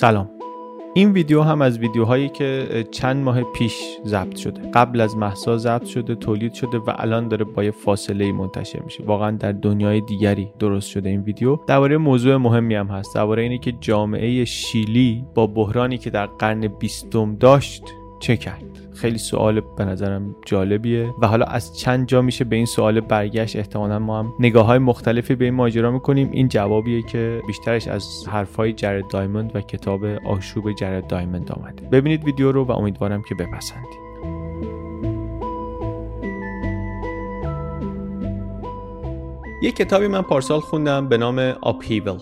سلام. این ویدیو هم از ویدیوهایی که چند ماه پیش ضبط شده. قبل از محسا ضبط شده تولید شده و الان داره با یه فاصله منتشر میشه. واقعا در دنیای دیگری درست شده این ویدیو. درباره موضوع مهمی هم هست. درباره اینه که جامعه شیلی با بحرانی که در قرن بیستم داشت چه کرد؟ خیلی سوال به نظرم جالبیه و حالا از چند جا میشه به این سوال برگشت. احتمالا ما هم نگاه های مختلفی به این ماجرا می‌کنیم. این جوابیه که بیشترش از حرفهای جرد دایموند و کتاب آشوب جرد دایموند آمده. ببینید ویدیو رو و امیدوارم که بپسندید. یه کتابی من پارسال خوندم به نام آپهیول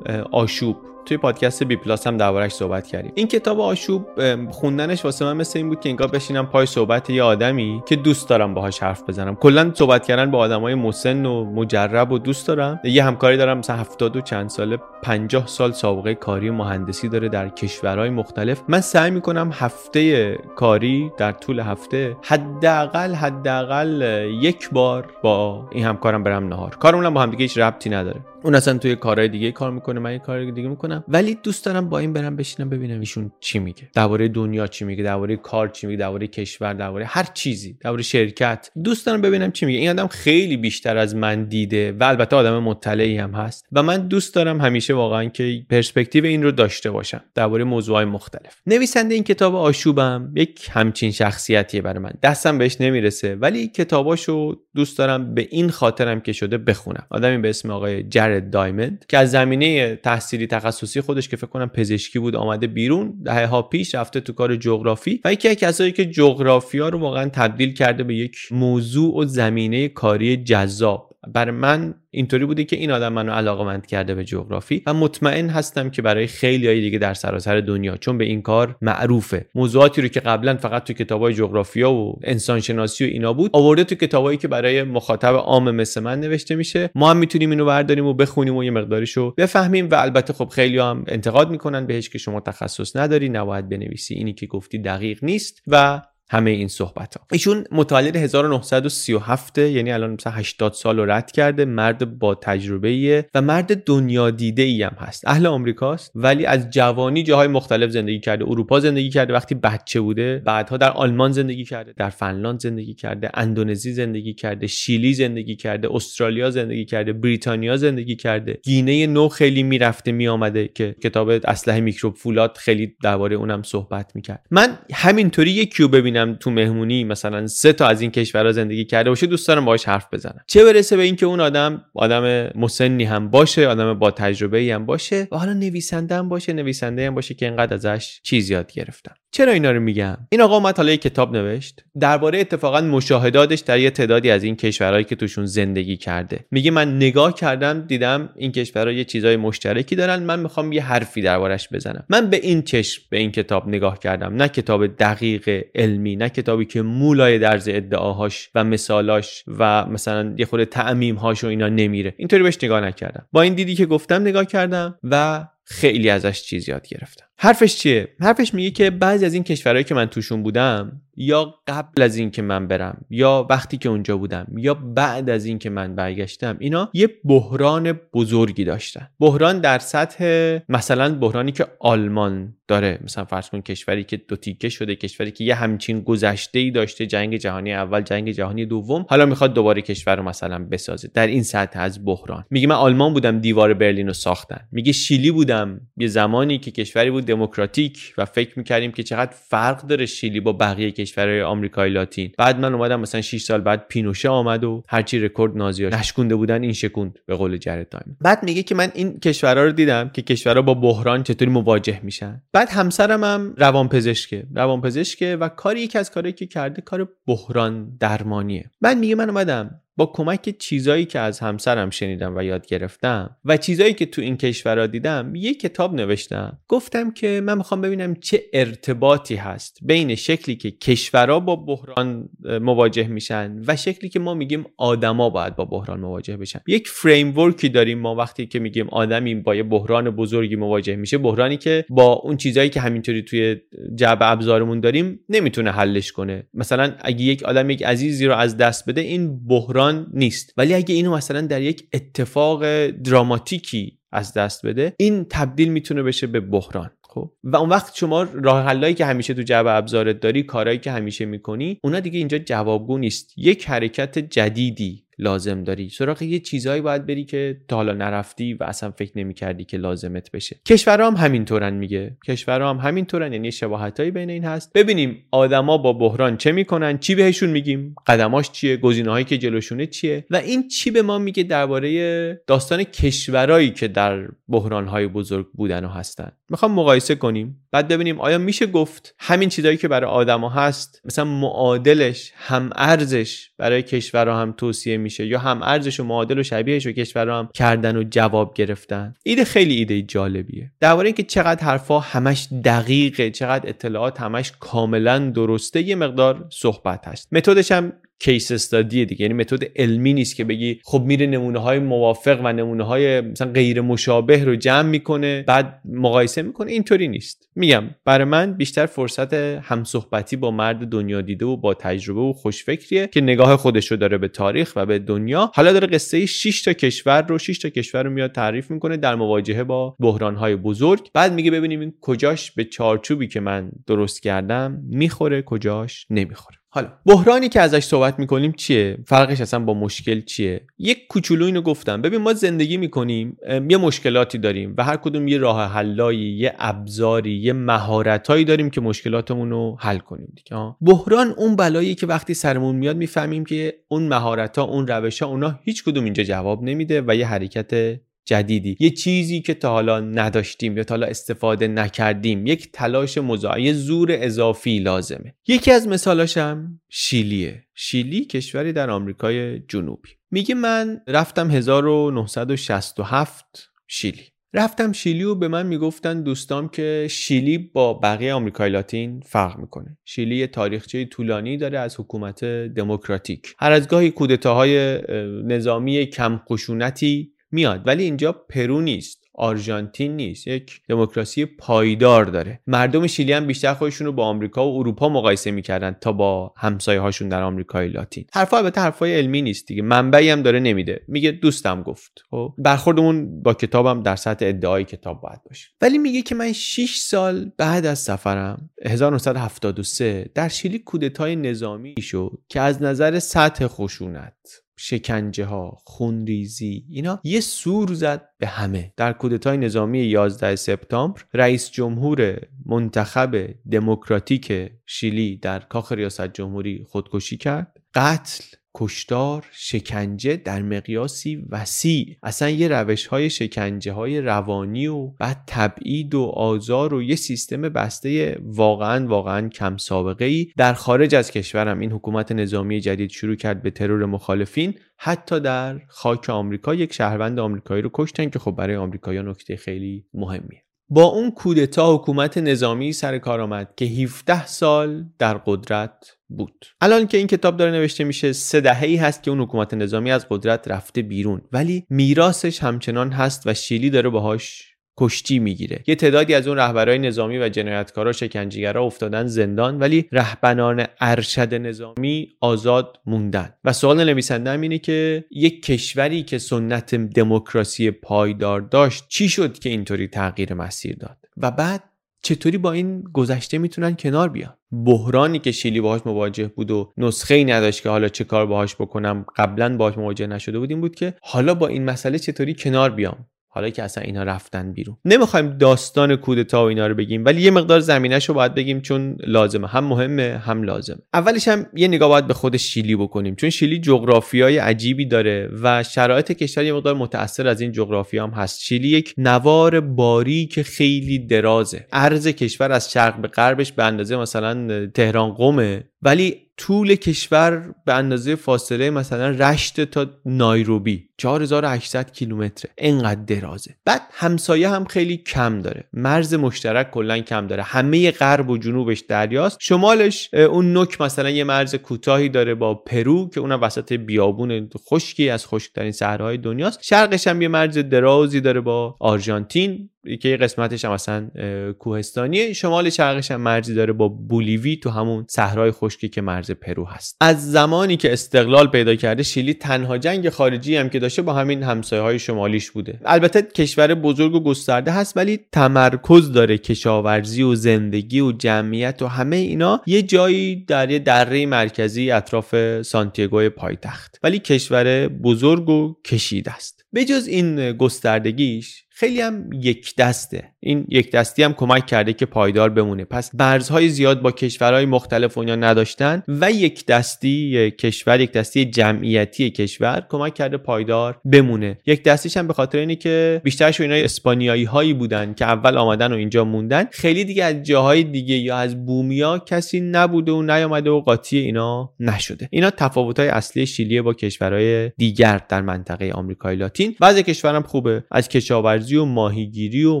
آشوب. توی پادکست بی پلاس هم دربارش صحبت کردیم. این کتاب آشوب خوندنش واسه من مثل این بود که انگار بشینم پای صحبت یه آدمی که دوست دارم باهاش حرف بزنم. کلا صحبت کردن با آدمای مسن و مجرب و دوست دارم. یه همکاری دارم مثلا 70 و چند ساله 50 سال سابقه کاری مهندسی داره در کشورهای مختلف. من سعی می‌کنم هفته کاری در طول هفته حداقل حداقل یک بار با این همکارم برم نهار. کارمون با هم دیگه هیچ ربطی نداره. اون اصلا توی کارهای دیگه کار می‌کنه من یه کار دیگه می‌کنم. ولی دوست دارم با این برم بشینم ببینم ایشون چی میگه. درباره دنیا چی میگه درباره کار چی میگه درباره کشور درباره هر چیزی درباره شرکت. دوست دارم ببینم چی میگه. این آدم خیلی بیشتر از من دیده و البته آدم مطلعی هم هست و من دوست دارم همیشه واقعا که پرسپکتیو این رو داشته باشم درباره موضوعات مختلف. نویسنده این کتاب آشوبم یک همچین شخصیتیه برای من. دستم بهش نمی‌رسه ولی کتاباشو دوست دارم به این خاطرم که شده بخونم. آدمی به اسم آقای جرد دایموند که از زمینه تحصیلی تخصصی خودش که فکر کنم پزشکی بود آمده بیرون دهه ها پیش رفته تو کار جغرافی و یکی از کسایی که جغرافیا رو واقعا تبدیل کرده به یک موضوع و زمینه کاری جذاب. برای من اینطوری بوده که این آدم منو علاقمند کرده به جغرافی و مطمئن هستم که برای خیلی های دیگه در سراسر دنیا چون به این کار معروفه. موضوعاتی رو که قبلا فقط تو کتابای جغرافیا و انسانشناسی و اینا بود آورده تو کتابایی که برای مخاطب عام مثل من نوشته میشه. ما هم می‌تونیم اینو برداریم و بخونیم و یه مقداریشو بفهمیم و البته خب خیلی هم انتقاد می‌کنن بهش که شما تخصص نداری نباید بنویسی. اینی که گفتی دقیق نیست و همه این صحبت ها ایشون متولد 1937 یعنی الان مثلا 80 سال رو رد کرده مرد با تجربه ایه و مرد دنیا دیده ای هم هست. اهل آمریکاست ولی از جوانی جاهای مختلف زندگی کرده اروپا زندگی کرده وقتی بچه بوده بعدها در آلمان زندگی کرده در فنلاند زندگی کرده اندونزی زندگی کرده شیلی زندگی کرده استرالیا زندگی کرده بریتانیا زندگی کرده. گینه نو خیلی می‌رفته میآمده که کتاب اسلحه میکروب فولاد خیلی درباره اونم صحبت می‌کرد. من همینطوری یکیو ببینم تو مهمونی مثلا سه تا از این کشورها زندگی کرده باشه دوست دارم باهاش حرف بزنم. چه برسه به اینکه اون آدم آدم مسنی هم باشه آدم با تجربه ای هم باشه و حالا نویسنده هم باشه نویسنده هم باشه که اینقدر ازش چیز یاد گرفتم. چرا اینا رو میگم؟ این آقا اومد حالا کتاب نوشت. درباره اتفاقا مشاهداتش در یه تعدادی از این کشورهایی که توشون زندگی کرده. میگه من نگاه کردم دیدم این کشورها یه چیزای مشترکی دارن من می‌خوام یه حرفی دربارش بزنم. من به این چشم به این کتاب نگاه کردم. نه کتاب دقیق علمی علمی نه کتابی که مولای درز ادعاهاش و مثالاش و مثلا یه خود تعمیمهاش و اینا نمیره. اینطوری بهش نگاه نکردم. با این دیدی که گفتم نگاه کردم و خیلی ازش چیز یاد گرفتم. حرفش چیه؟ حرفش میگه که بعضی از این کشورهایی که من توشون بودم یا قبل از اینکه من برم یا وقتی که اونجا بودم یا بعد از اینکه من برگشتم اینا یه بحران بزرگی داشتن. بحران در سطح مثلا بحرانی که آلمان داره مثلا فرض کن کشوری که دو تیکه شده کشوری که یه همچین گذشته ای داشته جنگ جهانی اول جنگ جهانی دوم حالا می‌خواد دوباره کشور رو مثلا بسازه در این سطح از بحران. میگه من آلمان بودم دیوار برلین رو ساختن. میگه شیلی بودم یه زمانی که کشوری بود دموکراتیک و فکر می‌کردیم که چقدر فرق داره شیلی با بقیه کشورهای آمریکای لاتین. بعد من اومدم مثلا 6 سال بعد پینوشه آمد و هرچی رکورد نازی‌ها نشکونده بودن این شکوند به قول جرد دایموند بعد میگه که من این کشورها رو دیدم که کشورها با بحران چطوری مواجه میشن. بعد همسرم هم روانپزشکه. روانپزشکه و کاری یکی از کارهایی که کرده کار بحران درمانیه. من میگه من اومدم با کمک چیزایی که از همسرم شنیدم و یاد گرفتم و چیزایی که تو این کشورها دیدم یه کتاب نوشتم. گفتم که من می‌خوام ببینم چه ارتباطی هست بین شکلی که کشورها با بحران مواجه میشن و شکلی که ما میگیم آدما باید با بحران مواجه بشن. یک فریم ورکی داریم ما وقتی که میگیم آدمی با یه بحران بزرگی مواجه میشه بحرانی که با اون چیزایی که همینطوری توی جعبه ابزارمون داریم نمی‌تونه حلش کنه. مثلا اگه یک آدم یک عزیزی رو از دست بده این بحران نیست. ولی اگه اینو مثلا در یک اتفاق دراماتیکی از دست بده این تبدیل می‌تونه بشه به بحران. خب؟ و اون وقت شما راه حلایی که همیشه تو جعبه ابزارت داری کارهایی که همیشه می‌کنی اونا دیگه اینجا جوابگو نیست. یک حرکت جدیدی لازم داری. سراغ یه چیزهایی باید بری که تا حالا نرفتی و اصلا فکر نمی‌کردی که لازمت بشه. کشورها هم همینطورن میگه. کشورها هم همینطورن یعنی شباهتایی بین این هست. ببینیم آدما با بحران چه می‌کنن چی بهشون میگیم قدماش چیه گزینه‌هایی که جلوشونه چیه. و این چی به ما میگه درباره داستان کشورهایی که در بحرانهای بزرگ بودن و هستن. می‌خوام مقایسه کنیم. بعد ببینیم آیا میشه گفت همین چیزهایی که برای آدما هست مثلا معادلش هم ارزش برای کشورها هم توصیه میشه یا هم ارزش و معادل و شبیهش و کشورها هم کردن و جواب گرفتن؟ ایده خیلی ایده جالبیه. درباره اینکه چقدر حرفا همش دقیقه چقدر اطلاعات همش کاملا درسته یه مقدار صحبت هست. متدش هم کیس استادی دیگه. یعنی متد علمی نیست که بگی خب میره نمونه های موافق و نمونه های مثلا غیر مشابه رو جمع می‌کنه بعد مقایسه می‌کنه. اینطوری نیست. میگم برای من بیشتر فرصت همصحبتی با مرد دنیا دیده و با تجربه و خوشفکریه که نگاه خودش رو داره به تاریخ و به دنیا. حالا داره قصه 6 تا کشور رو 6 تا کشور رو میاد تعریف می‌کنه در مواجهه با بحران های بزرگ. بعد میگه ببینیم این کجاش به چارچوبی که من درست کردم می‌خوره کجاش نمی‌خوره. حالا بحرانی که ازش صحبت می‌کنیم چیه؟ فرقش اصلا با مشکل چیه؟ یک کوچولو اینو گفتم. ببین ما زندگی می‌کنیم یه مشکلاتی داریم و هر کدوم یه راه حلایی یه ابزاری یه مهارتایی داریم که مشکلاتمون رو حل کنیم دیگه بحران اون بلایی که وقتی سرمون میاد می‌فهمیم که اون مهارت ها اون روش ها اونا هیچ کدوم اینجا جواب نمیده و یه حرکت جدیدی. یه چیزی که تا حالا نداشتیم یا تا حالا استفاده نکردیم. یک تلاش یه زور اضافی لازمه. یکی از مثالاشم شیلیه. شیلی کشوری در آمریکای جنوبی. میگه من رفتم 1967 شیلی. رفتم شیلی و به من می‌گفتن دوستام که شیلی با بقیه آمریکای لاتین فرق می‌کنه. شیلی یه تاریخچه طولانی داره از حکومت دموکراتیک. هر از گاهی کودتاهای نظامی کم خشونتی میاد. ولی اینجا پرو نیست آرژانتین نیست. یک دموکراسی پایدار داره. مردم شیلی هم بیشتر خودشون رو با آمریکا و اروپا مقایسه می‌کردن تا با همسایه هاشون در آمریکای لاتین. حرفا البته حرفای علمی نیست دیگه. منبعی هم داره نمیده. میگه دوستم گفت. خب برخوردمون با کتابم در سطح ادعای کتاب باید باشه. ولی میگه که من 6 سال بعد از سفرم 1973 در شیلی کودتای نظامی شد که از نظر سطح خشونت شکنجه ها خونریزی اینا یه سور زد به همه. در کودتای نظامی 11 سپتامبر رئیس جمهور منتخب دموکراتیک شیلی در کاخ ریاست جمهوری خودکشی کرد. قتل کشتار شکنجه در مقیاسی وسیع. اصلا یه روش های شکنجه های روانی و بعد تبعید و آزار و یه سیستم بسته واقعا واقعا کم سابقه ای در خارج از کشورم. این حکومت نظامی جدید شروع کرد به ترور مخالفین حتی در خاک آمریکا. یک شهروند آمریکایی رو کشتن که خب برای آمریکایی نکته خیلی مهمیه. با اون کودتا حکومت نظامی سر کار آمد که 17 سال در قدرت بود. الان که این کتاب داره نوشته میشه سه دهه ای هست که اون حکومت نظامی از قدرت رفته بیرون. ولی میراثش همچنان هست و شیلی داره باهاش کشتی می‌گیره. یه تعدادی از اون رهبرای نظامی و جنایتکارا شکنجهگرا افتادن زندان ولی رهبران ارشد نظامی آزاد موندن. و سوال نویسنده اینه که یک کشوری که سنت دموکراسی پایدار داشت چی شد که اینطوری تغییر مسیر داد؟ و بعد چطوری با این گذشته می‌تونن کنار بیان؟ بحرانی که شیلی باهاش مواجه بود و نسخه ای نداشت که حالا چه کار باهاش بکنم قبلا باهاش مواجه نشده بودیم بود که حالا با این مسئله چطوری کنار بیام؟ حالا که اصلا اینا رفتن بیرون. نمی‌خوایم داستان کودتا و اینا رو بگیم ولی یه مقدار زمینش رو باید بگیم چون لازمه. هم مهمه هم لازم اولش هم یه نگاه باید به خود شیلی بکنیم چون شیلی جغرافیای عجیبی داره و شرایط کشور یه مقدار متاثر از این جغرافی هم هست. شیلی یک نوار باری که خیلی درازه. عرض کشور از شرق به غربش به اندازه مثلا تهران قومه ولی طول کشور به اندازه فاصله مثلا رشت تا نایروبی 4800 کیلومتره. اینقدر درازه. بعد همسایه هم خیلی کم داره. مرز مشترک کلا کم داره. همه غرب و جنوبش دریاست. شمالش اون نوک مثلا یه مرز کوتاهی داره با پرو که اونم وسط بیابون خشکی از خشکترین صحراهای دنیاست. شرقش هم یه مرز درازی داره با آرژانتین. که یه قسمتش هم مثلا کوهستانیه. شمال شرقش هم مرزی داره با بولیوی تو همون صحرای خشکی که مرز پرو هست. از زمانی که استقلال پیدا کرده شیلی تنها جنگ خارجی هم که داشته با همین همسایه های شمالیش بوده. البته کشور بزرگ و گسترده هست ولی تمرکز داره کشاورزی و زندگی و جمعیت و همه اینا یه جایی در یه دره مرکزی اطراف سانتیاگو پایتخت. ولی کشور بزرگ و کشیده است. به جز این گستردگیش خیلی هم یک دسته. این یک دستی هم کمک کرده که پایدار بمونه. پس مرزهای زیاد با کشورهای مختلف اونیا نداشتن و یک دستی کشور یک دستی جمعیتی کشور کمک کرده پایدار بمونه. یک دستیش هم به خاطر اینه که بیشترش اینا اسپانیایی هایی بودن که اول آمدن و اینجا موندن. خیلی دیگه از جاهای دیگه یا از بومیا کسی نبوده و نیامده و قاطی اینا نشده. اینا تفاوت های اصلی شیلی با کشورهای دیگر در منطقه آمریکای لاتین. بعضی کشورم خوبه. از کشاورزی و ماهیگیری و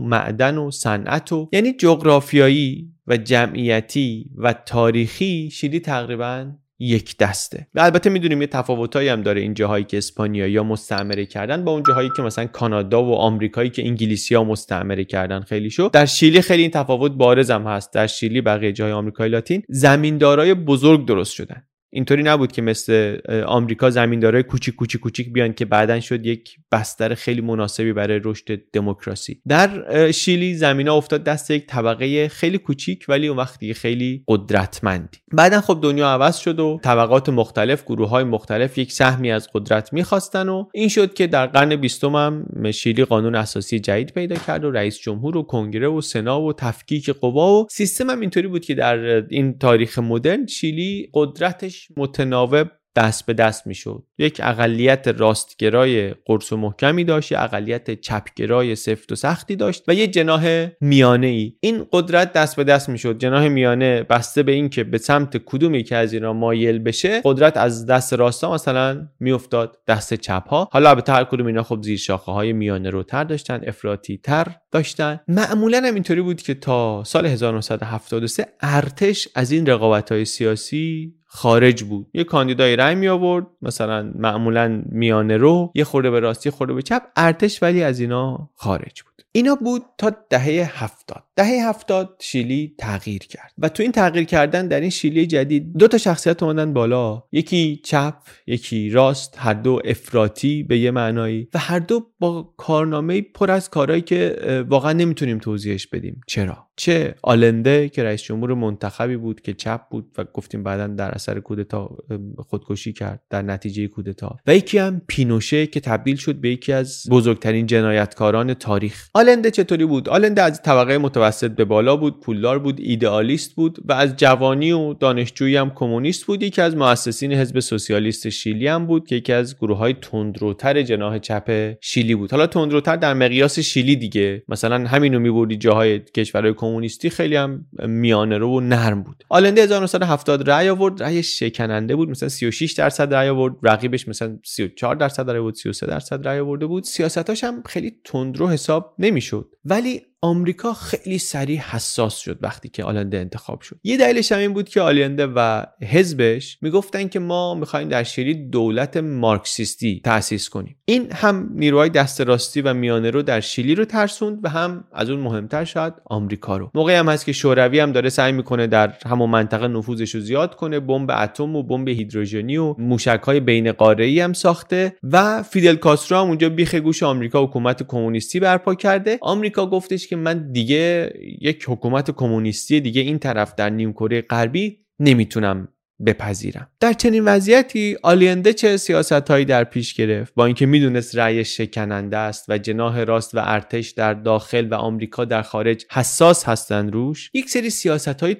معدن و صنعت و یعنی جغرافیایی و جمعیتی و تاریخی شیلی تقریبا یک دسته. و البته می‌دونیم یه تفاوتایی هم داره این جاهایی که اسپانیا یا مستعمره کردن با اون جاهایی که مثلا کانادا و آمریکایی که انگلیسی ها مستعمره کردن خیلی شو در شیلی خیلی این تفاوت بارز هم هست. در شیلی بقیه جای آمریکای لاتین زمیندارای بزرگ درست شدن. اینطوری نبود که مثل آمریکا زمیندارای کوچیک کوچیک کوچیک بیان که بعدا شد یک بستر خیلی مناسبی برای رشد دموکراسی. در شیلی زمینا افتاد دست یک طبقه خیلی کوچیک ولی اون وقتی خیلی قدرتمندی. بعدا خب دنیا عوض شد و طبقات مختلف گروه های مختلف یک سهمی از قدرت می‌خواستن و این شد که در قرن بیستم هم شیلی قانون اساسی جدید پیدا کرد و رئیس جمهور و کنگره و سنا و تفکیک قوا و سیستم هم اینطوری بود که در این تاریخ مدرن شیلی قدرتش متناوب دست به دست می‌شد. یک اقلیت راستگرای قرص و محکمی داشت یک اقلیت چپگرای سفت و سختی داشت و یه جناح میانه ای این قدرت دست به دست می‌شد. جناح میانه بسته به اینکه به سمت کدومی که از اینا مایل بشه قدرت از دست راستا مثلا میافتاد دست چپ ها حالا البته هر کدوم اینا خب زیر شاخه های میانه رو تر داشتن افراطی تر داشتن. معمولا هم اینطوری بود که تا سال 1973 ارتش از این رقابت های سیاسی خارج بود. یه کاندیدای رأی می آورد. مثلا معمولا میانه رو یه خورده به راستی خورده به چپ. ارتش ولی از اینا خارج بود. اینا بود تا دهه هفتاد. دهه هفتاد شیلی تغییر کرد و تو این تغییر کردن در این شیلی جدید دو تا شخصیت اومدن بالا. یکی چپ یکی راست هر دو افراطی به یه معنایی و هر دو با کارنامه پر از کارهایی که واقعا نمی‌تونیم توضیحش بدیم. چرا؟ چه آلنده که رئیس جمهور منتخبی بود که چپ بود و گفتیم بعدا در اثر کودتا خودکشی کرد در نتیجه کودتا. و یکی هم پینوشه که تبدیل شد به یکی از بزرگترین جنایتکاران تاریخ. آلنده چطوری بود؟ آلنده از طبقه متوسط به بالا بود پولدار بود ایدئالیست بود و از جوانی و دانشجویی هم کمونیست بود. یکی از مؤسسین حزب سوسیالیست شیلی هم بود که یکی از گروه های تندروتر جناح چپ شیلی بود. حالا تندروتر در مقیاس شیلی دیگه. مثلا همینو میبردی جاهای کشورهای کمونیستی خیلی هم میانه رو و نرم بود. آلنده 1970 رأی آورد. رأی شکننده بود. مثلا 36 درصد رأی آورد. رقیبش مثلا 34 درصد رأی بود 33 درصد رأی آورده بود. سیاستاش هم خیلی تندرو حساب نمی‌شد. ولی آمریکا خیلی سریع حساس شد وقتی که آلنده انتخاب شد. یه دلیلش هم این بود که آلنده و حزبش می‌گفتن که ما می‌خوایم در شیلی دولت مارکسیستی تأسیس کنیم. این هم نیروهای دست راستی و میانه رو در شیلی رو ترسوند و هم از اون مهمتر شاید آمریکا رو. موقعی هم هست که شوروی هم داره سعی می‌کنه در همون منطقه نفوذش رو زیاد کنه بمب اتم و بمب هیدروژنی و موشک های بین قاره هم ساخته و فیدل کاسترو هم اونجا بیخ گوش آمریکا حکومت کمونیستی برپا کرده. آمریکا گفتش که من دیگه یک حکومت کمونیستی دیگه این طرف در نیم کره غربی نمی‌تونم بپذیرم. در چنین وضعیتی آلینده چه سیاست هایی در پیش گرفت؟ با اینکه می‌دونست رأی شکننده است و جناح راست و ارتش در داخل و آمریکا در خارج حساس هستند روش یک سری سیاست های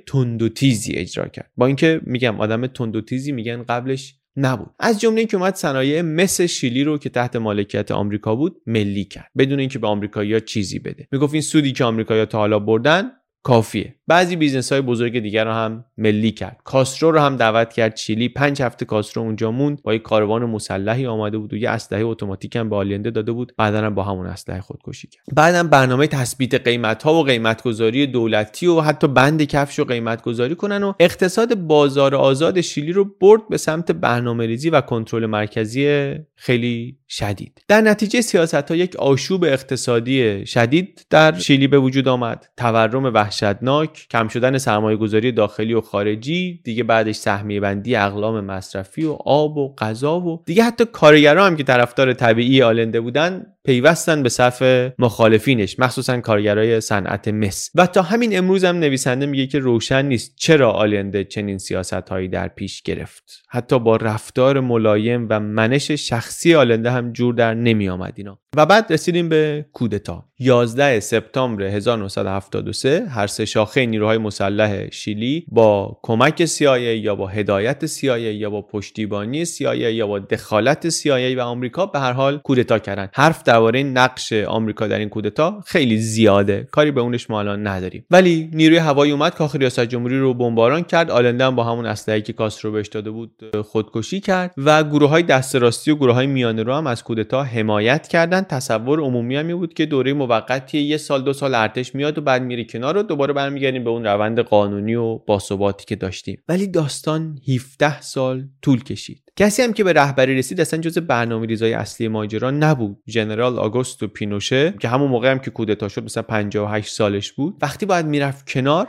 تیزی اجرا کرد. با اینکه میگم آدم تند تیزی میگن قبلش نبود. از جمله اینکه اومد صنایع مس شیلی رو که تحت مالکیت آمریکا بود ملی کرد بدون اینکه به آمریکایی‌ها چیزی بده. می‌گفت این سودی که آمریکایی‌ها تا حالا بردن کافیه. بعضی بیزنس های بزرگ دیگر رو هم ملی کرد. کاسترو رو هم دعوت کرد. چیلی پنج هفته کاسترو اونجا موند. با یک کاروان مسلحی آمده بود و یه اسلحه اتوماتیک هم به آلنده داده بود. بعدا با همون اسلحه خودکشی کرد. بعدم برنامه تثبیت قیمت ها و قیمت گذاری دولتی و حتی بند کفش و قیمت گذاری کنن و اقتصاد بازار آزاد شیلی رو برد به سمت برنامه ریزی و کنترل مرکزی خیلی شدید. در نتیجه سیاست ها یک آشوب اقتصادی شدید در شیلی به وجود آمد. تورم وحشتناک کم شدن سرمایه گذاری داخلی و خارجی دیگه بعدش سهمیه بندی اقلام مصرفی و آب و غذا و دیگه حتی کارگران هم که طرفدار طبیعی آلنده بودن پیوستن به صف مخالفینش مخصوصا کارگرای صنعت مس. و تا همین امروز هم نویسنده میگه که روشن نیست چرا آلنده چنین سیاست هایی در پیش گرفت. حتی با رفتار ملایم و منش شخصی آلنده هم جور در نمی آمد اینا. و بعد رسیدیم به کودتا 11 سپتامبر 1973 هر سه شاخه نیروهای مسلح شیلی با کمک CIA یا با هدایت CIA یا با پشتیبانی CIA یا با دخالت CIA و آمریکا به هر حال کودتا کردن حرف درباره نقش آمریکا در این کودتا خیلی زیاده. کاری به اونش ما الان نداریم. ولی نیروی هوایی اومد کاخ ریاست جمهوری رو بمباران کرد. آلنده با همون اسلحه‌ای که کاسترو بهش داده بود خودکشی کرد و گروه های دست راستی و گروه های میانه رو هم از کودتا حمایت کردن. تصور عمومی هم بود که دوره موقتی یه سال دو سال ارتش میاد و بعد میره کنار و دوباره برمیگردیم به اون روند قانونی و باثباتی که داشتیم. ولی داستان 17 سال طول کشید. کسی هم که به رهبری رسید اصلا جز برنامه ریزای اصلی ماجرا نبود. ژنرال آگوستو پینوشه که همون موقع هم که کودتا شد مثلا 58 سالش بود وقتی باید می‌رفت کنار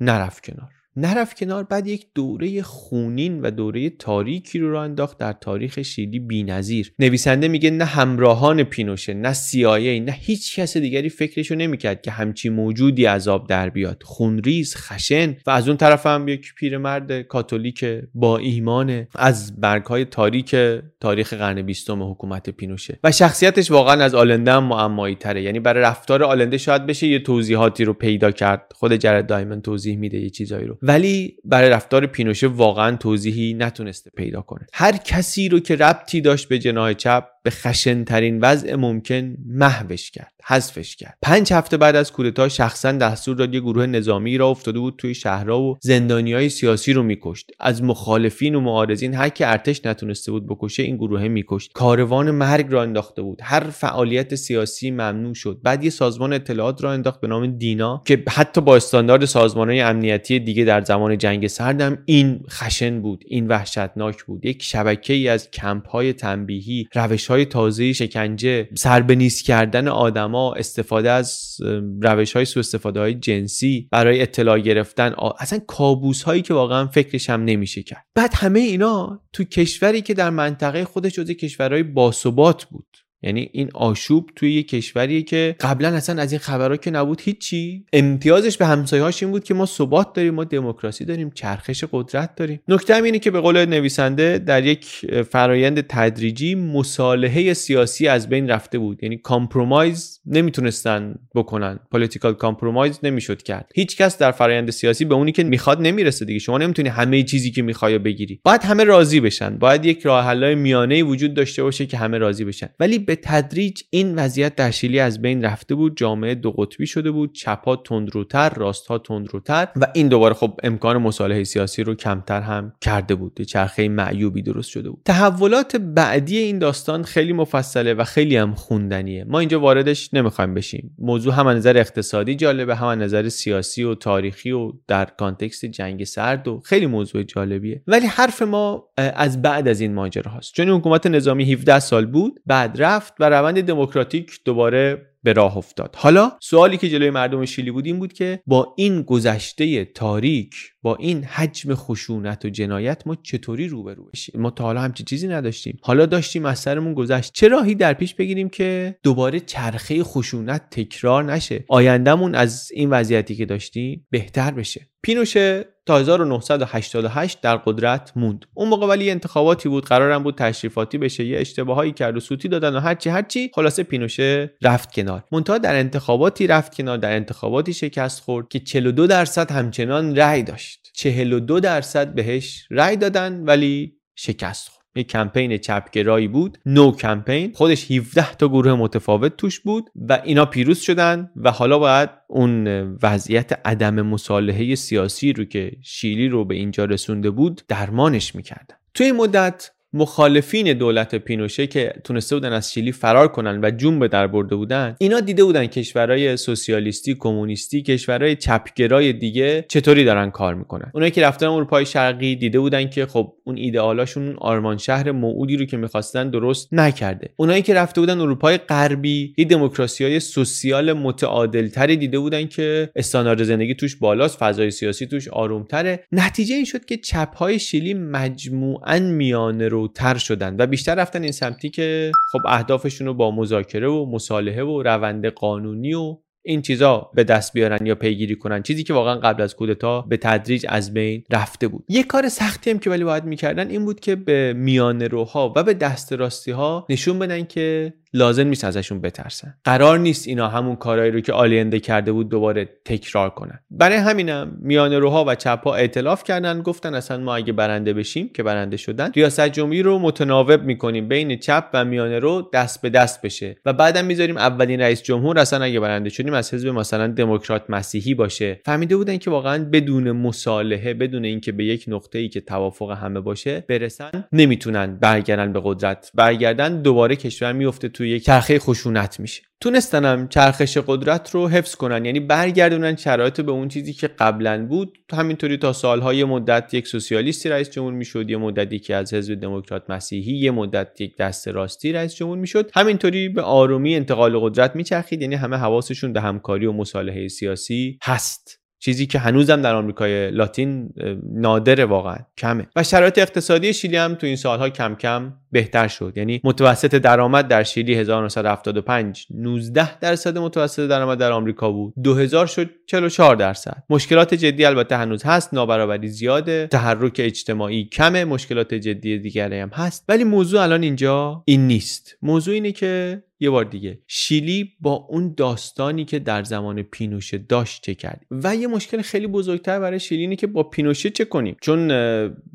نرفت کنار. نرفت کنار بعد یک دوره خونین و دوره تاریکی رو را انداخت در تاریخ شیلی بینظیر. نویسنده میگه نه همراهان پینوشه نه سیایه نه هیچ کس دیگری فکرشو نمی‌کرد که همچی موجودی عذاب در بیاد. خونریز خشن و از اون طرف هم یک پیرمرد کاتولیک با ایمان از برگهای تاریک تاریخ قرن بیستم حکومت پینوشه. و شخصیتش واقعا از آلنده هم معمایی تره یعنی برای رفتار آلنده شاید بشه یه توضیحاتی رو پیدا کرد. خود جرد دایمن توضیح میده یه چیزایی رو. ولی برای رفتار پینوشه واقعا توضیحی نتونسته پیدا کنه. هر کسی رو که ربطی داشت به جناح چپ به خشنترین وضع ممکن محوش کرد حذفش کرد. پنج هفته بعد از کودتا شخصا دستور داد یه گروه نظامی را افتاده بود توی شهرها و زندانی های سیاسی رو میکشت. از مخالفین و معارضین هر که ارتش نتونسته بود بکشه این گروه میکشت. کاروان مرگ را انداخته بود. هر فعالیت سیاسی ممنوع شد. بعد یه سازمان اطلاعات را انداخت به نام دینا که حتی با استاندارد سازمان های امنیتی دیگه در زمان جنگ سردم این خشن بود این وحشتناک بود. یک شبکه ای از کمپ های تنبیهی روش های تازه شکنجه سربنیز کردن آدما استفاده از روش های سو استفاده های جنسی برای اطلاع گرفتن اصلا کابوس هایی که واقعا فکرش هم نمیشه کرد. بعد همه اینا تو کشوری که در منطقه خودش جزو کشورهای باثبات بود. یعنی این آشوب توی یه کشوریه که قبلا اصلا از این خبرها که نبود هیچی. امتیازش به همسایه‌هاش این بود که ما ثبات داریم ما دموکراسی داریم چرخش قدرت داریم. نکته اینه که به قول نویسنده در یک فرایند تدریجی مصالحه سیاسی از بین رفته بود. یعنی compromise نمی‌تونستن بکنن. political compromise نمی‌شد کرد. هیچ کس در فرایند سیاسی به اونی که می‌خواد نمی‌رسه دیگه. شما نمی‌تونی همه چیزی که می‌خوای بگیری. باید همه راضی بشن. باید یک راه حل میانه وجود داشته باشه که همه راضی بشن. ولی به به تدریج این وضعیت در شیلی از بین رفته بود جامعه دو قطبی شده بود چپها تندروتر راستها تندروتر و این دوباره خب امکان مصالحه سیاسی رو کمتر هم کرده بود چرخه معیوبی درست شده بود. تحولات بعدی این داستان خیلی مفصله و خیلی هم خوندنیه. ما اینجا واردش نمی‌خوایم بشیم. موضوع هم نظر اقتصادی جالبه هم نظر سیاسی و تاریخی و در کانتکست جنگ سرد و خیلی موضوع جالبیه. ولی حرف ما از بعد از این ماجرا هست چون حکومت نظامی 17 سال بود بعد رفت و روند دموکراتیک دوباره به راه افتاد. حالا سوالی که جلوی مردم شیلی بود این بود که با این گذشته تاریک با این حجم خشونت و جنایت ما چطوری روبرو بشیم؟ ما تا حالا همچی چیزی نداشتیم. حالا داشتیم از سرمون گذشت. چه راهی در پیش بگیریم که دوباره چرخه خشونت تکرار نشه؟ آیندهمون از این وضعیتی که داشتیم بهتر بشه. پینوشه تا 1988 در قدرت موند. اون موقع ولی انتخاباتی بود. قرارم بود تشریفاتی بشه. یه اشتباهایی کرد و سوتی دادن و هرچی هرچی. خلاصه پینوشه رفت کنار. منتها در انتخاباتی رفت کنار در انتخاباتی شکست خورد که 42 درصد همچنان رأی داشت. 42 درصد بهش رأی دادن ولی شکست خورد. یک کمپین چپگرایی بود نو کمپین. خودش 17 تا گروه متفاوت توش بود و اینا پیروز شدن و حالا باید اون وضعیت عدم مصالحه سیاسی رو که شیلی رو به اینجا رسونده بود درمانش می‌کردن. توی این مدت مخالفین دولت پینوشه که تونسته بودن از شیلی فرار کنن و جون به در برده بودن اینا دیده بودن کشورهای سوسیالیستی کمونیستی کشورهای چپگرای دیگه چطوری دارن کار می‌کنن. اونایی که رفتن اروپای شرقی دیده بودن که خب اون ایدئالاشون آرمان شهر موعودی رو که می‌خواستن درست نکرده. اونایی که رفته بودن اروپای غربی یه دموکراسی های سوسیال متعادلتری دیده بودن که استاندارد زندگی توش بالاست فضای سیاسی توش آرومتره. نتیجه این شد که چپ شیلی مجموعا میانه رو تر شدن و بیشتر رفتن این سمتی که خب اهدافشون رو با مذاکره و مصالحه و روند قانونی و این چیزا به دست بیارن یا پیگیری کنن چیزی که واقعا قبل از کودتا به تدریج از بین رفته بود. یه کار سختی هم که ولی باید می‌کردن این بود که به میان روها و به دست راستی ها نشون بدن که لازم نیست ازشون بترسن. قرار نیست اینا همون کارهایی رو که آلینده کرده بود دوباره تکرار کنن. برای همینم میان روها و چپ ها ائتلاف کردن گفتن اصلا ما اگه برنده بشیم که برنده شدن ریاست جمهوری رو متناوب می‌کنیم بین چپ و میان رو دست به دست بشه. و بعدم می‌ذاریم اولین رئیس جمهور اصلا اگه برنده شدیم از حزب مثلا دموکرات مسیحی باشه. فهمیده بودن که واقعا بدون مصالحه بدون اینکه به یک نقطه ای که توافق همه باشه برسن نمی‌تونن برگردن به قدرت. برگردن دوباره کشور میفته تو یک چرخه خشونت میشه. تونستنم چرخش قدرت رو حفظ کنن یعنی برگردونن شرایط به اون چیزی که قبلا بود. همینطوری تا سالهای مدت یک سوسیالیستی رئیس جمهور می‌شد یه مدتی که از حزب دموکرات مسیحی یه مدت یک دست راستی رئیس جمهور می‌شد. همینطوری به آرومی انتقال قدرت میچرخید یعنی همه حواسشون به همکاری و مصالحه سیاسی هست. چیزی که هنوزم در آمریکای لاتین نادره واقعا کمه. و شرایط اقتصادی شیلی هم تو این سالها کم کم بهتر شد. یعنی متوسط درآمد در شیلی 1975 19 درصد متوسط درآمد در آمریکا بود. 2000 شد 44 درصد. مشکلات جدی البته هنوز هست نابرابری زیاده تحرک اجتماعی کمه مشکلات جدی دیگری هم هست. ولی موضوع الان اینجا این نیست. موضوع اینه که یه بار دیگه. شیلی با اون داستانی که در زمان پینوشه داشت چه کرد؟ و یه مشکل خیلی بزرگتر برای شیلی اینه که با پینوشه چه کنیم؟ چون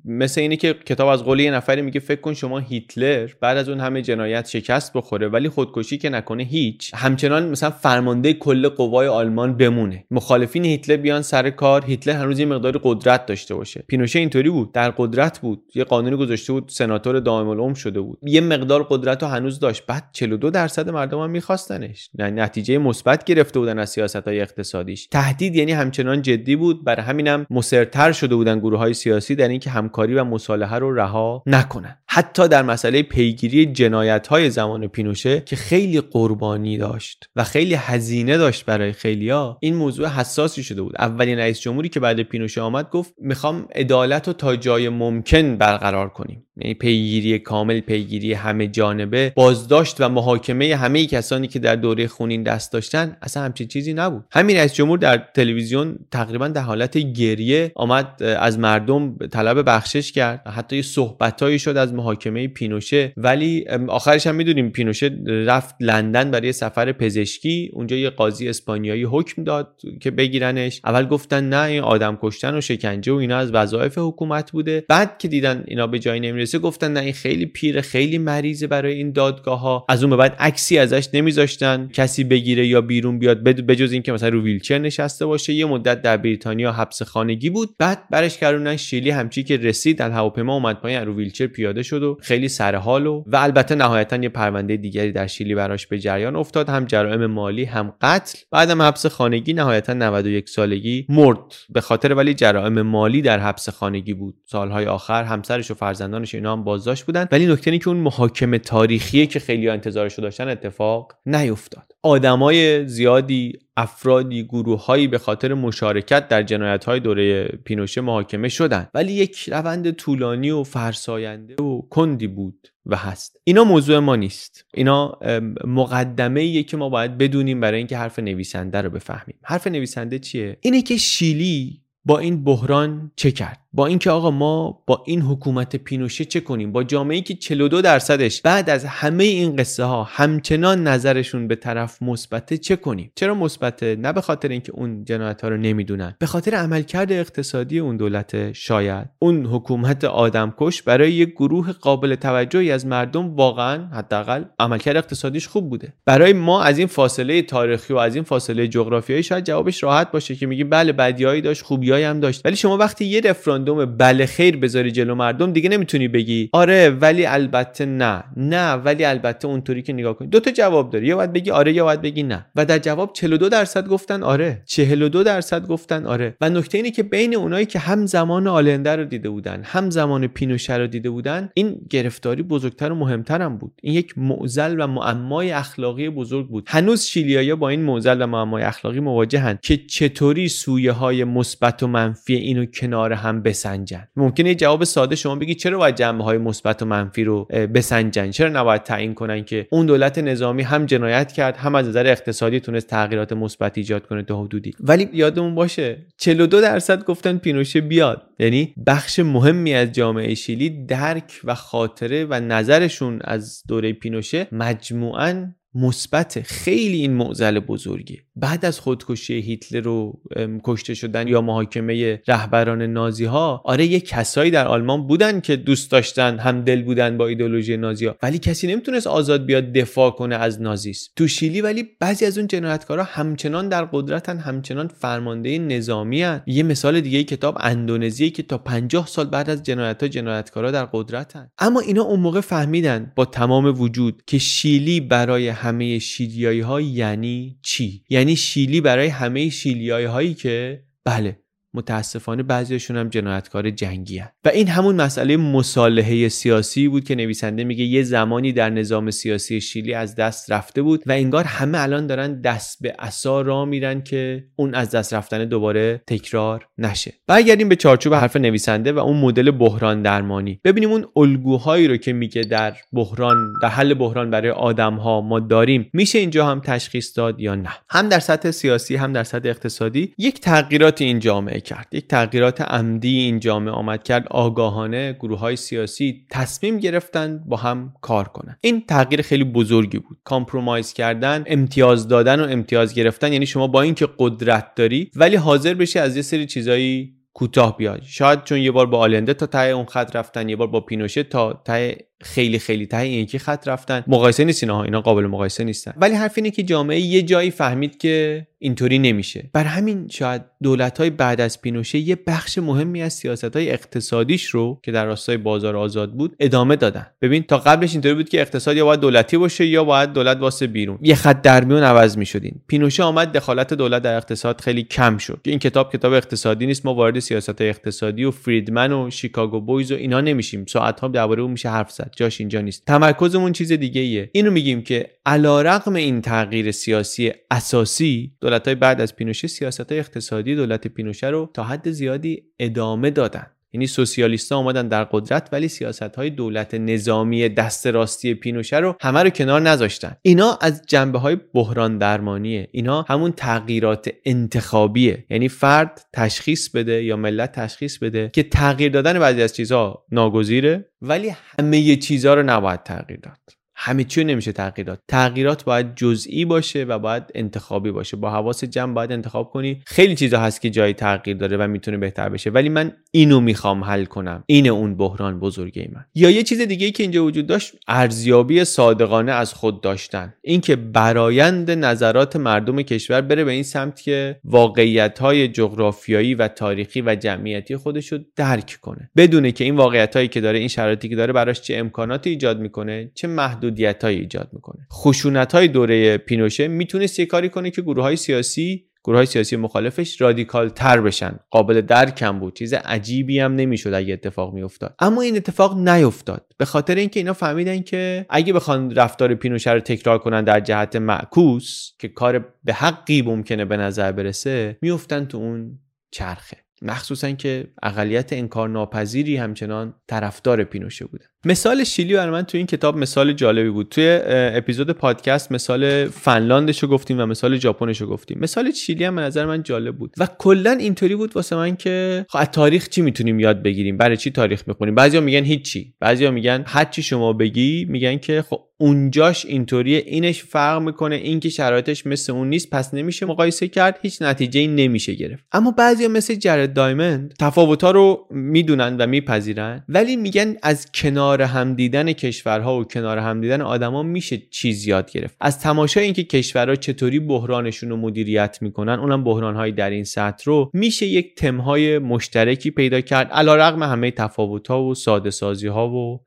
مثل اینه که کتاب از قول یه نفری میگه فکر کن شما هیتلر بعد از اون همه جنایت شکست بخوره ولی خودکشی که نکنه هیچ. همچنان مثلا فرمانده کل قوای آلمان بمونه. مخالفین هیتلر بیان سر کار هیتلر هنوز یه مقدار قدرت داشته باشه. پینوشه اینطوری بود. در قدرت بود. یه قانونی گذاشته بود. سناتور دائم العمر شده بود. یه مقدار قدرت رو هنوز داشت. بعد 42 درصد مردم هم میخواستنش. نتیجه مثبت گرفته بودن از سیاست های اقتصادیش. تهدید یعنی همچنان جدی بود. برای همینم مصرتر شده بودن گروه های سیاسی در اینکه همکاری و مصالحه رو رها نکنن. حتی در مسئله پیگیری جنایت های زمان پینوشه که خیلی قربانی داشت و خیلی هزینه داشت برای خیلیا این موضوع حساسی شده بود. اولین رئیس جمهوری که بعد پینوشه آمد گفت می‌خوام عدالت رو تا جای ممکن برقرار کنیم. یعنی پیگیری کامل پیگیری همه جانبه بازداشت و محاکمه همه کسانی که در دوره خونین دست داشتن اصلا همچین چیزی نبود. همین رئیس جمهور در تلویزیون تقریبا در حالت گریه آمد از مردم طلب بخشش کرد. حتی یه صحبتایی شد از محاکمه پینوشه. ولی آخرش هم می‌دونیم پینوشه رفت لندن برای سفر پزشکی. اونجا یه قاضی اسپانیایی حکم داد که بگیرنش. اول گفتن نه این آدم کشتن و شکنجه و اینا از وظایف حکومت بوده. بعد که دیدن اینا به جایی نمی‌رسه گفتن نه این خیلی پیره خیلی مریضه برای این دادگاه ها از اون به بعد عکسی ازش نمیذاشتن کسی بگیره یا بیرون بیاد بجز اینکه مثلا رو ویلچر نشسته باشه. یه مدت در بریتانیا حبس خانگی بود. بعد برش کردن شیلی همچی که رسید در هواپیما اومد پایین رو ویلچر پیاده شد و خیلی سر حال و و البته نهایتا یه پرونده دیگری در شیلی براش به جریان افتاد. هم جرائم مالی هم قتل. بعدم حبس خانگی نهایتا 91 سالگی مرد. به خاطر ولی جرائم مالی در حبس خانگی بود. سالهای آخر همسرش و فرزندانش اینا هم بازداشت بودن. ولی نکته که اون محاکمه تاریخیه که خیلی انتظارش داشتن اتفاق نیفتاد. آدمای زیادی افرادی گروههایی به خاطر مشارکت در جنایت های دوره پینوشه محاکمه شدن. ولی یک روند طولانی و فرساینده و کندی بود و هست. اینا موضوع ما نیست. اینا مقدمه ایه که ما باید بدونیم برای اینکه حرف نویسنده رو بفهمیم. حرف نویسنده چیه؟ اینه که شیلی با این بحران چه کرد؟ با اینکه آقا ما با این حکومت پینوشه چه کنیم؟ با جامعه که 42 درصدش بعد از همه این قصه ها همچنان نظرشون به طرف مثبته چه کنیم؟ چرا مثبته؟ نه به خاطر اینکه اون جنایت ها رو نمی‌دونن. به خاطر عملکرد اقتصادی اون دولت شاید. اون حکومت آدمکش برای یک گروه قابل توجهی از مردم واقعا حداقل عملکرد اقتصادیش خوب بوده. برای ما از این فاصله تاریخی و از این فاصله جغرافیایی شاید جوابش راحت باشه که میگیم بله بدیایی داشت خوبیایی هم داشت. ولی شما وقتی یه رفراندوم بله خیر بذاری جلو مردم دیگه نمی‌تونی بگی. آره ولی البته نه. نه ولی البته اونطوری که نگاه کنی. دو تا جواب داری. یا باید بگی آره یا باید بگی نه. و در جواب 42 درصد گفتن آره. 42 درصد گفتن آره. و نکته اینه که بین اونایی که هم زمان آلنده رو دیده بودن هم زمان پینوشه رو دیده بودن این گرفتاری بزرگتر و مهمتر هم بود. این یک معضل و معمای اخلاقی بزرگ بود. هنوز شیلیایا با این معضل و معمای اخلاقی مواجهن که چطوری سویه های مثبت و منفی اینو کنار هم بسنجن. ممکنه یه جواب ساده شما بگی چرا باید جنبه های مثبت و منفی رو بسنجن؟ چرا نباید تعیین کنن که اون دولت نظامی هم جنایت کرد هم از نظر اقتصادی تونست تغییرات مثبت ایجاد کنه تا حدودی؟ ولی یادمون باشه 42 درصد گفتن پینوشه بیاد. یعنی بخش مهمی از جامعه شیلی درک و خاطره و نظرشون از دوره پینوشه مجموعاً مثبت خیلی این معضل بزرگی بعد از خودکشی هیتلر رو کشته شدن یا محاکمه رهبران نازی ها آره یه کسایی در آلمان بودن که دوست داشتن هم دل بودن با ایدولوژی نازی ها ولی کسی نمی‌تونست آزاد بیاد دفاع کنه از نازیسم تو شیلی ولی بعضی از اون جنایتکارا همچنان در قدرتن همچنان فرمانده نظامی هن. یه مثال دیگه کتاب اندونزی که تا 50 سال بعد از جنایت ها جنایتکارا در قدرتن. اما اینا اون موقع فهمیدن با تمام وجود که شیلی برای همه شیلیایی ها یعنی چی؟ یعنی شیلی برای همه شیلیایی هایی که بله. متاسفانه بعضیشون هم جنایتکار جنگی هن. و این همون مسئله مصالحه سیاسی بود که نویسنده میگه یه زمانی در نظام سیاسی شیلی از دست رفته بود و انگار همه الان دارن دست به عصا را میرن که اون از دست رفتن دوباره تکرار نشه. برگردیم به چارچوب حرف نویسنده و اون مدل بحران درمانی. ببینیم اون الگوهایی رو که میگه در بحران در حل بحران برای آدم ها ما داریم. میشه اینجا هم تشخیص داد یا نه؟ هم در سطح سیاسی هم در سطح اقتصادی یک تغییرات این جامعه. کرد. یک تغییرات عمدی این جامعه آمد کرد. آگاهانه گروه های سیاسی تصمیم گرفتن با هم کار کنن این تغییر خیلی بزرگی بود. compromise کردن امتیاز دادن و امتیاز گرفتن یعنی شما با اینکه قدرت داری ولی حاضر بشی از یه سری چیزایی کوتاه بیای. شاید چون یه بار با آلنده تا ته اون خط رفتن یه بار با پینوشه تا ته خیلی خیلی ته این یکی خط رفتن. مقایسه نیست اینا اینا قابل مقایسه نیستن. ولی حرف اینه که جامعه یه جایی فهمید که اینطوری نمیشه. بر همین شاید دولت های بعد از پینوشه یه بخش مهمی از سیاست های اقتصادیش رو که در راستای بازار آزاد بود ادامه دادن. ببین تا قبلش اینطوری بود که اقتصاد یا باید دولتی باشه یا باید دولت واسه بیرون. یه خط در میون عوض می‌شدین. پینوشه آمد دخالت دولت در اقتصاد خیلی کم شد. این کتاب کتاب اقتصادی نیست ما وارد سیاست های اقتصادی و فریدمن و شیکاگو بویز و اینا نمیشیم. ساعت ها درباره اون میشه حرف زد. جاش اینجا نیست. تمرکزمون چیز دیگه ایه اینو میگیم که علیرغم این تغییر سیاسی اساسی دولت های بعد از پینوشه سیاست های اقتصادی دولت پینوشه رو تا حد زیادی ادامه دادن. یعنی سوسیالیست‌ها اومدن در قدرت ولی سیاست‌های دولت نظامی دست راستی پینوشه رو همه رو کنار نذاشتن. اینا از جنبه های بحران درمانیه. اینا همون تغییرات انتخابیه. یعنی فرد تشخیص بده یا ملت تشخیص بده که تغییر دادن بعضی از چیزها ناگزیره ولی همه چیزها رو نباید تغییر داد. همه چی نمیشه تغییرات. تغییرات باید جزئی باشه و باید انتخابی باشه. با حواس جمع باید انتخاب کنی. خیلی چیزا هست که جای تغییر داره و می‌تونه بهتر بشه. ولی من اینو می‌خوام حل کنم. این اون بحران بزرگی من. یا یه چیز دیگه که اینجا وجود داشت ارزیابی صادقانه از خود داشتن. اینکه برایند نظرات مردم کشور بره به این سمت که واقعیت های جغرافیایی و تاریخی و جمعیتی خودش رو درک کنه. بدونه که این واقعیت هایی که داره این شرایطی که داره براش چه امکاناتی ایجاد می‌کنه چه محدود محدودیت ایجاد می‌کنه. خشونت های دوره پینوشه می‌تونست یه کاری کنه که گروه های سیاسی گروه های سیاسی مخالفش رادیکال تر بشن. قابل درکم بود. چیز عجیبی هم نمی‌شد اگه اتفاق میافتاد. اما این اتفاق نیفتاد. به خاطر اینکه اینا فهمیدن که اگه بخوان رفتار پینوشه رو تکرار کنن در جهت معکوس که کار به حقی ممکنه به نظر برسه میفتن تو اون چرخه. مخصوصا که اقلیت انکار ناپذیری همچنان طرفدار پینوشه بودن مثال شیلی برای من تو این کتاب مثال جالبی بود. توی اپیزود پادکست مثال فنلاندش رو گفتیم و مثال ژاپنش رو گفتیم. مثال شیلی هم به نظر من جالب بود. و کلا اینطوری بود واسه من که خب تاریخ چی می‌تونیم یاد بگیریم؟ برای چی تاریخ می‌خونیم؟ بعضیا میگن هیچی. بعضیا میگن هر چی شما بگی میگن که خب اونجاش اینطوریه. اینش فرق می‌کنه. این که شرایطش مثل اون نیست پس نمیشه مقایسه کرد. هیچ نتیجه نمیشه گرفت. اما بعضیا مثل جرد دایموند تفاوت‌ها رو می‌دونن و میپذیرن. ولی میگن از کنار هم دیدن کشورها و کنار هم دیدن آدما میشه چیز یاد گرفت. از تماشای اینکه کشورها چطوری بحرانشون رو مدیریت می‌کنن اونم بحرانهایی در این سطح رو میشه یک تمهای مشترکی پیدا کرد علیرغم همه تفاوت‌ها و ساده ها و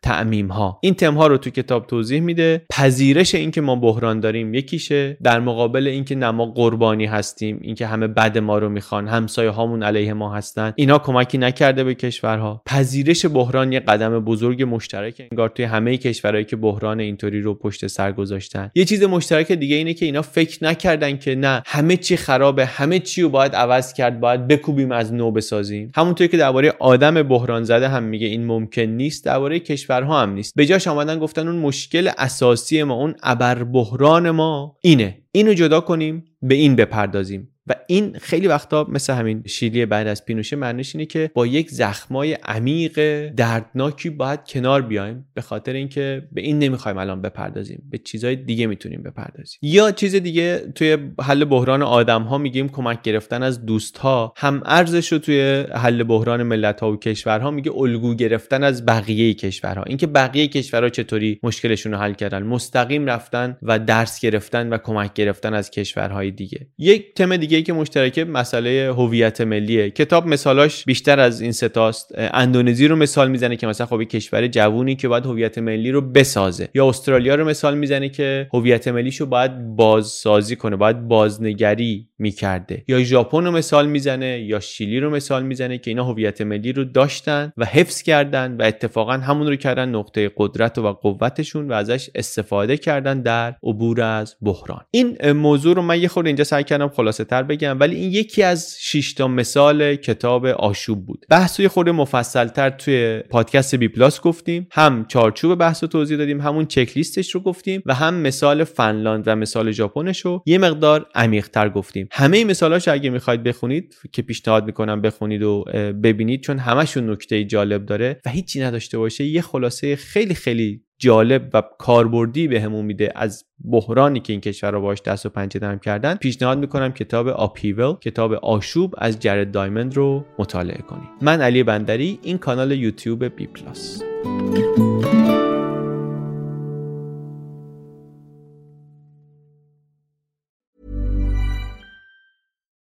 ها این تمها رو تو کتاب توضیح میده پذیرش اینکه ما بحران داریم یکیشه در مقابل اینکه نما قربانی هستیم اینکه همه بد ما رو می‌خوان همسایه هامون علیه ما هستن اینا کمکی نکرده به کشورها. پذیرش بحران یه قدم بزرگ مشترک انگار توی همه کشورهایی که بحران اینطوری رو پشت سر گذاشتن. یه چیز مشترک دیگه اینه که اینا فکر نکردن که نه همه چی خرابه همه چی رو باید عوض کرد باید بکوبیم از نو بسازیم. همونطوری که درباره آدم بحران زده هم میگه این ممکن نیست درباره کشورها هم نیست. به جاش آمدن گفتن اون مشکل اساسی ما اون ابر بحران ما اینه. اینو جدا کنیم به این بپردازیم. و این خیلی وقتا مثل همین شیلی بعد از پینوشه معنیش اینه که با یک زخمای عمیق دردناکی باید کنار بیایم به خاطر اینکه به این نمی‌خوایم الان بپردازیم. به چیزهای دیگه می‌تونیم بپردازیم. یا چیز دیگه توی حل بحران آدم ها میگیم کمک گرفتن از دوست ها هم ارزش رو توی حل بحران ملت ها و کشورها میگه الگو گرفتن از بقیه کشورها. اینکه بقیه کشورها چطوری مشکلشون رو حل کردن. مستقیم رفتن و درس گرفتن و کمک گرفتن از کشورهای دیگه. یک تم دیگه دیگه که مشترکه مسئله هویت ملیه. کتاب مثالاش بیشتر از این ستاست اندونزی رو مثال می‌زنه که مثلا خب کشور جوونی که باید هویت ملی رو بسازه. یا استرالیا رو مثال می‌زنه که هویت ملیشو باید بازسازی کنه باید بازنگری می‌کرده. یا ژاپن رو مثال می‌زنه یا شیلی رو مثال می‌زنه که اینا هویت ملی رو داشتن و حفظ کردن و اتفاقا همون رو کردن نقطه قدرت و قوتشون و ازش استفاده کردن در عبور از بحران. این موضوع رو من یه خورده اینجا سعی کردم خلاصه بگم ولی این یکی از 6 تا مثال کتاب آشوب بود. بحث یه خورده مفصل تر توی پادکست بی پلاس گفتیم. هم چارچوب بحث رو توضیح دادیم همون چک لیستش رو گفتیم و هم مثال فنلاند و مثال ژاپنش رو یه مقدار عمیق تر گفتیم. همه مثالاش اگه می‌خواید بخونید که پیشنهاد می‌کنم بخونید و ببینید چون همشون نکته جالب داره و هیچی نداشته باشه یه خلاصه خیلی خیلی جالب و کاربردی بهمون میده از بحرانی که این کشور رو باش دست و پنجه نرم کردن پیشنهاد می‌کنم کتاب آپیول کتاب آشوب از جرد دایمند رو مطالعه کنید من علی بندری این کانال یوتیوب بی پلاس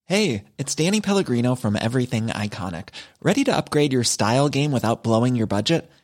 Hey, it's Danny Pellegrino from Everything Iconic. Ready to upgrade your style game without blowing your budget?